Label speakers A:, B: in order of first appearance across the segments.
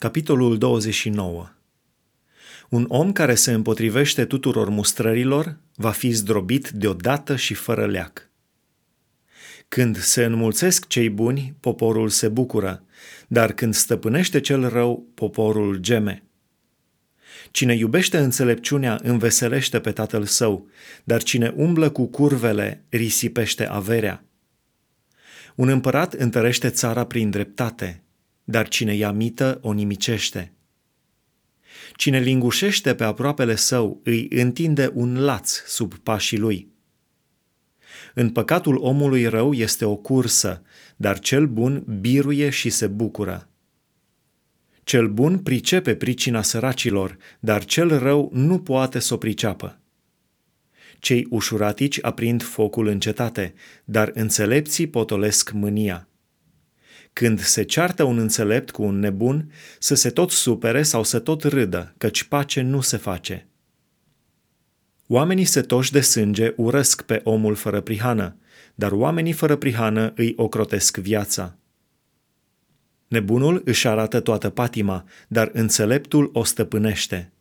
A: Capitolul 29 Un om care se împotrivește tuturor mustrărilor va fi zdrobit deodată și fără leac. Când se înmulțesc cei buni, poporul se bucură, dar când stăpânește cel rău, poporul geme. Cine iubește înțelepciunea înveselește pe tatăl său, dar cine umblă cu curvele risipește averea. Un împărat întărește țara prin dreptate, dar cine ia mită o nimicește. Cine lingușește pe aproapele său îi întinde un laț sub pașii lui. În păcatul omului rău este o cursă, dar cel bun biruie și se bucură. Cel bun pricepe pricina săracilor, dar cel rău nu poate să o priceapă. Cei ușuratici aprind focul în cetate, dar înțelepții potolesc mânia. Când se ceartă un înțelept cu un nebun, să se tot supere sau să tot râdă, căci pace nu se face. Oamenii setoși de sânge urăsc pe omul fără prihană, dar oamenii fără prihană îi ocrotesc viața. Nebunul își arată toată patima, dar înțeleptul o stăpânește.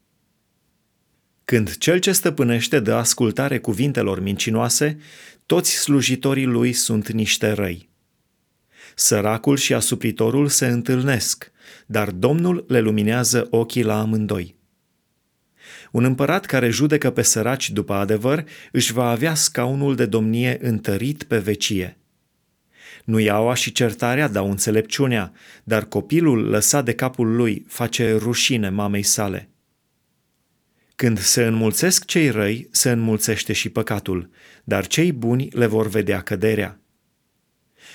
A: Când cel ce stăpânește dă ascultare cuvintelor mincinoase, toți slujitorii lui sunt niște răi. Săracul și asupritorul se întâlnesc, dar Domnul le luminează ochii la amândoi. Un împărat care judecă pe săraci după adevăr își va avea scaunul de domnie întărit pe vecie. Nu iaua și certarea dau înțelepciunea, dar copilul lăsat de capul lui face rușine mamei sale. Când se înmulțesc cei răi, se înmulțește și păcatul, dar cei buni le vor vedea căderea.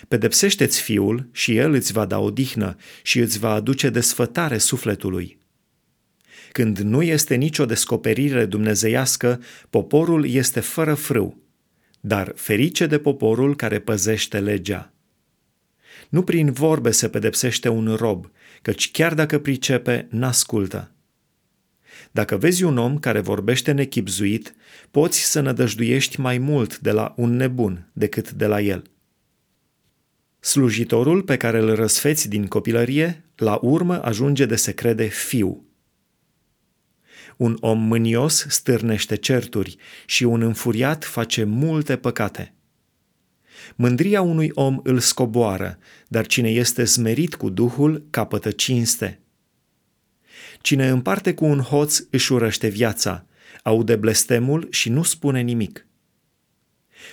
A: Pedepsește-ți fiul și el îți va da odihnă și îți va aduce desfătare sufletului. Când nu este nicio descoperire dumnezeiască, poporul este fără frâu, dar ferice de poporul care păzește legea. Nu prin vorbe se pedepsește un rob, căci chiar dacă pricepe, n-ascultă. Dacă vezi un om care vorbește nechipzuit, poți să nădăjduiești mai mult de la un nebun decât de la el. Slujitorul pe care îl răsfeți din copilărie, la urmă ajunge de se crede fiu. Un om mânios stârnește certuri și un înfuriat face multe păcate. Mândria unui om îl scoboară, dar cine este smerit cu Duhul capătă cinste. Cine împarte cu un hoț își urăște viața, aude blestemul și nu spune nimic.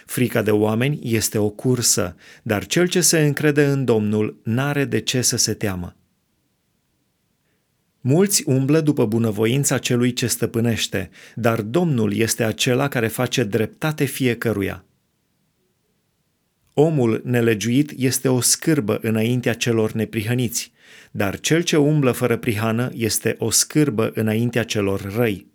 A: Frica de oameni este o cursă, dar cel ce se încrede în Domnul n-are de ce să se teamă. Mulți umblă după bunăvoința celui ce stăpânește, dar Domnul este acela care face dreptate fiecăruia. Omul nelegiuit este o scârbă înaintea celor neprihăniți, dar cel ce umblă fără prihană este o scârbă înaintea celor răi.